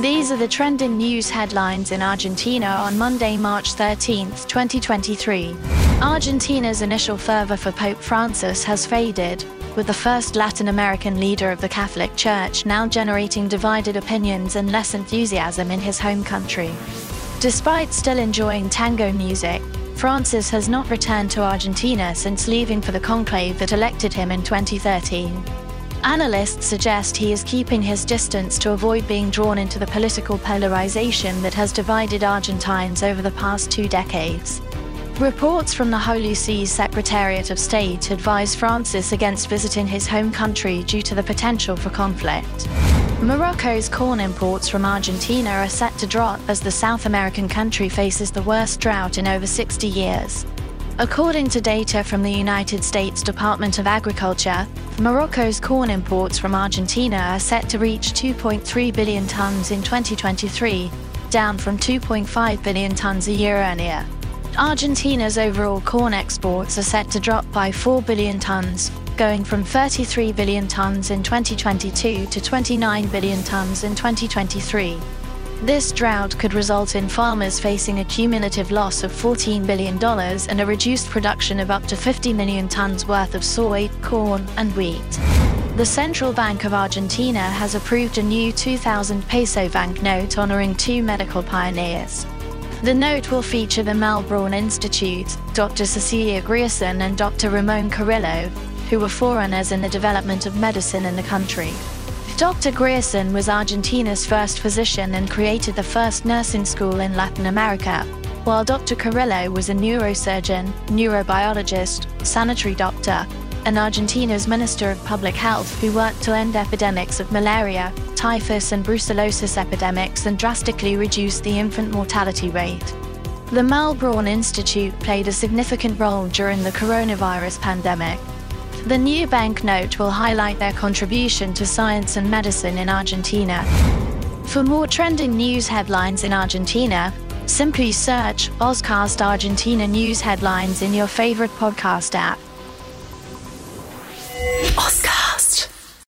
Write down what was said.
These are the trending news headlines in Argentina on Monday, March 13, 2023. Argentina's initial fervor for Pope Francis has faded, with the first Latin American leader of the Catholic Church now generating divided opinions and less enthusiasm in his home country. Despite still enjoying tango music, Francis has not returned to Argentina since leaving for the conclave that elected him in 2013. Analysts suggest he is keeping his distance to avoid being drawn into the political polarization that has divided Argentines over the past two decades. Reports from the Holy See's Secretariat of State advise Francis against visiting his home country due to the potential for conflict. Morocco's corn imports from Argentina are set to drop as the South American country faces the worst drought in over 60 years. According to data from the United States Department of Agriculture, Morocco's corn imports from Argentina are set to reach 2.3 billion tons in 2023, down from 2.5 billion tons a year earlier. Argentina's overall corn exports are set to drop by 4 billion tons, going from 33 billion tons in 2022 to 29 billion tons in 2023. This drought could result in farmers facing a cumulative loss of $14 billion and a reduced production of up to 50 million tons worth of soy, corn, and wheat. The Central Bank of Argentina has approved a new 2,000 peso banknote honoring two medical pioneers. The note will feature the Malbrán Institute, Dr. Cecilia Grierson and Dr. Ramon Carrillo, who were forerunners in the development of medicine in the country. Dr. Grierson was Argentina's first physician and created the first nursing school in Latin America, while Dr. Carrillo was a neurosurgeon, neurobiologist, sanitary doctor, and Argentina's Minister of Public Health who worked to end epidemics of malaria, typhus, and brucellosis epidemics and drastically reduce the infant mortality rate. The Malbrán Institute played a significant role during the coronavirus pandemic. The new banknote will highlight their contribution to science and medicine in Argentina. For more trending news headlines in Argentina, simply search Oscast Argentina News Headlines in your favorite podcast app.